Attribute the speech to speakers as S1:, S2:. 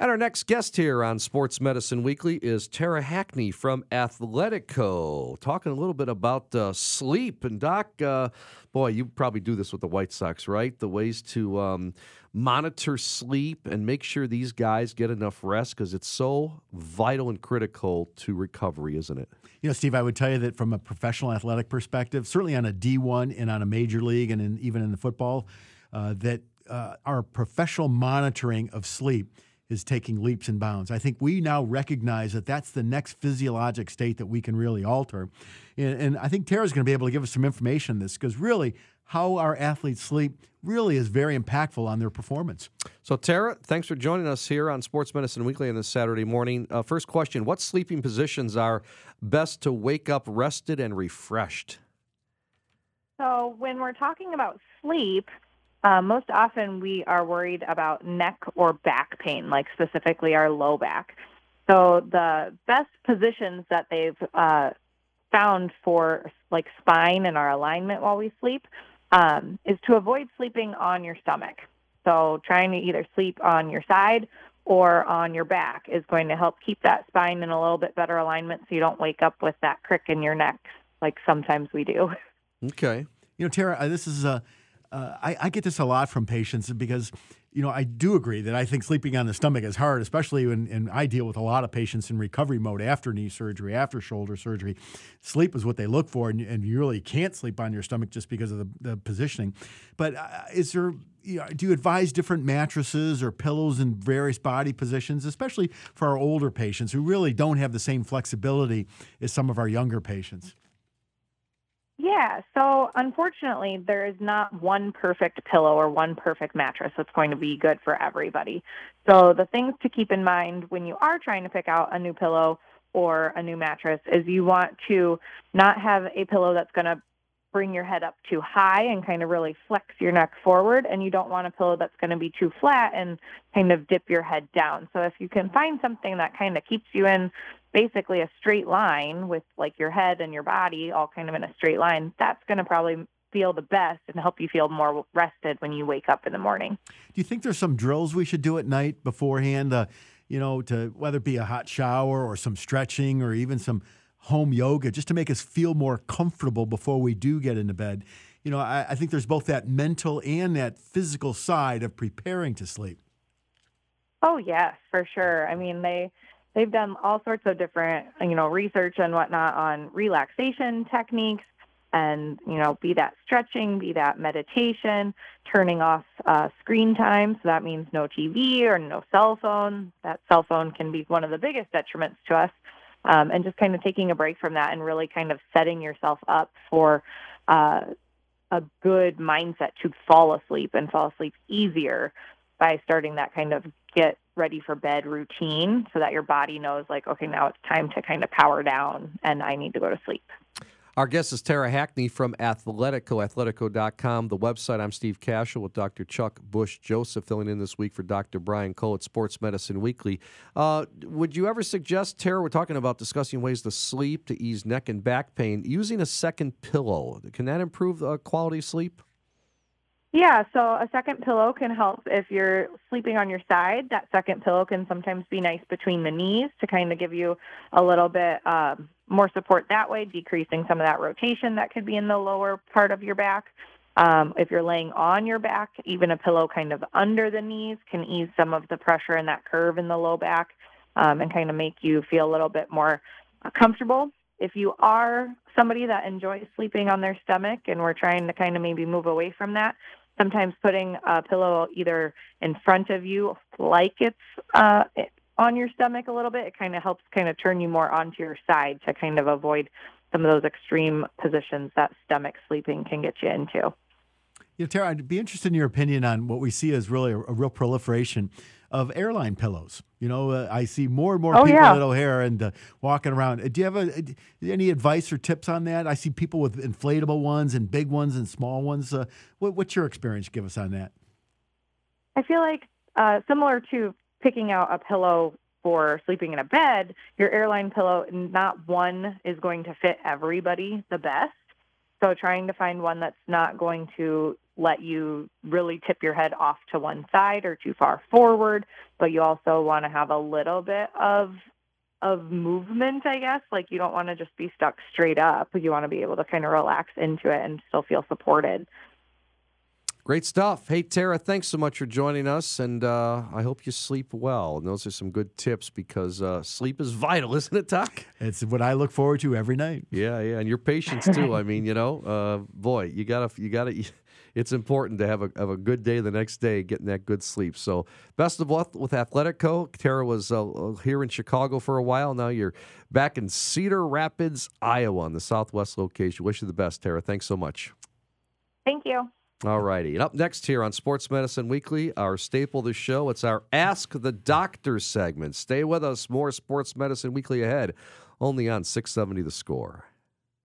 S1: And our next guest here on Sports Medicine Weekly is Tara Hackney from Athletico, talking a little bit about uh, sleep. And Doc, uh, boy, you probably do this with the White Sox, right? The ways to um, monitor sleep and make sure these guys get enough rest because it's so vital and critical to recovery, isn't it?
S2: You know, Steve, I would tell you that from a professional athletic perspective, certainly on a D1 and on a major league and in, even in the football, uh, that uh, our professional monitoring of sleep is taking leaps and bounds. I think we now recognize that that's the next physiologic state that we can really alter. And, and I think Tara's going to be able to give us some information on this because really, how our athletes sleep really is very impactful on their performance.
S1: So, Tara, thanks for joining us here on Sports Medicine Weekly on this Saturday morning. Uh, first question What sleeping positions are best to wake up rested and refreshed?
S3: So, when we're talking about sleep, uh, most often we are worried about neck or back pain, like specifically our low back. So, the best positions that they've uh, found for like spine and our alignment while we sleep um, is to avoid sleeping on your stomach. So, trying to either sleep on your side or on your back is going to help keep that spine in a little bit better alignment so you don't wake up with that crick in your neck like sometimes we do.
S1: Okay.
S2: You know, Tara, uh, this is a. Uh, I, I, get this a lot from patients because, you know, I do agree that I think sleeping on the stomach is hard, especially when and I deal with a lot of patients in recovery mode after knee surgery, after shoulder surgery. Sleep is what they look for, and, and you really can't sleep on your stomach just because of the, the positioning. But uh, is there, you know, do you advise different mattresses or pillows in various body positions, especially for our older patients who really don't have the same flexibility as some of our younger patients?
S3: Yeah, so unfortunately, there is not one perfect pillow or one perfect mattress that's going to be good for everybody. So, the things to keep in mind when you are trying to pick out a new pillow or a new mattress is you want to not have a pillow that's going to bring your head up too high and kind of really flex your neck forward and you don't want a pillow that's going to be too flat and kind of dip your head down. So if you can find something that kind of keeps you in basically a straight line with like your head and your body all kind of in a straight line, that's going to probably feel the best and help you feel more rested when you wake up in the morning.
S2: Do you think there's some drills we should do at night beforehand? Uh, you know, to whether it be a hot shower or some stretching or even some home yoga, just to make us feel more comfortable before we do get into bed. You know, I, I think there's both that mental and that physical side of preparing to sleep.
S3: Oh yes, for sure. I mean, they they've done all sorts of different, you know, research and whatnot on relaxation techniques and, you know, be that stretching, be that meditation, turning off uh, screen time. So that means no TV or no cell phone. That cell phone can be one of the biggest detriments to us. Um, and just kind of taking a break from that and really kind of setting yourself up for uh, a good mindset to fall asleep and fall asleep easier by starting that kind of get ready for bed routine so that your body knows like okay now it's time to kind of power down and i need to go to sleep
S1: our guest is Tara Hackney from Athletico, athletico.com. The website, I'm Steve Kashul with Dr. Chuck Bush Joseph, filling in this week for Dr. Brian Cole at Sports Medicine Weekly. Uh, would you ever suggest, Tara, we're talking about discussing ways to sleep to ease neck and back pain, using a second pillow? Can that improve uh, quality of sleep?
S3: Yeah, so a second pillow can help if you're sleeping on your side. That second pillow can sometimes be nice between the knees to kind of give you a little bit um, more support that way, decreasing some of that rotation that could be in the lower part of your back. Um, if you're laying on your back, even a pillow kind of under the knees can ease some of the pressure in that curve in the low back um, and kind of make you feel a little bit more uh, comfortable if you are somebody that enjoys sleeping on their stomach and we're trying to kind of maybe move away from that, sometimes putting a pillow either in front of you like it's uh, on your stomach a little bit, it kind of helps kind of turn you more onto your side to kind of avoid some of those extreme positions that stomach sleeping can get you into.
S2: You know, Tara, I'd be interested in your opinion on what we see as really a, a real proliferation of airline pillows. You know, uh, I see more and more
S3: oh,
S2: people
S3: yeah.
S2: at O'Hare and uh, walking around. Uh, do you have a, any advice or tips on that? I see people with inflatable ones and big ones and small ones. Uh, what, what's your experience? Give us on that.
S3: I feel like uh, similar to picking out a pillow for sleeping in a bed, your airline pillow, not one is going to fit everybody the best. So trying to find one that's not going to let you really tip your head off to one side or too far forward, but you also want to have a little bit of of movement, I guess. Like you don't want to just be stuck straight up. You want to be able to kind of relax into it and still feel supported.
S1: Great stuff. Hey, Tara, thanks so much for joining us, and uh, I hope you sleep well. And those are some good tips because uh, sleep is vital, isn't it, Doc?
S2: It's what I look forward to every night.
S1: Yeah, yeah, and your patients too. I mean, you know, uh, boy, you gotta, you gotta. It's important to have a have a good day the next day, getting that good sleep. So, best of luck with Athletico. Tara was uh, here in Chicago for a while. Now you're back in Cedar Rapids, Iowa, on the Southwest location. Wish you the best, Tara. Thanks so much.
S3: Thank you.
S1: All righty. And up next here on Sports Medicine Weekly, our staple of the show, it's our Ask the Doctor segment. Stay with us. More Sports Medicine Weekly ahead, only on 670 The Score.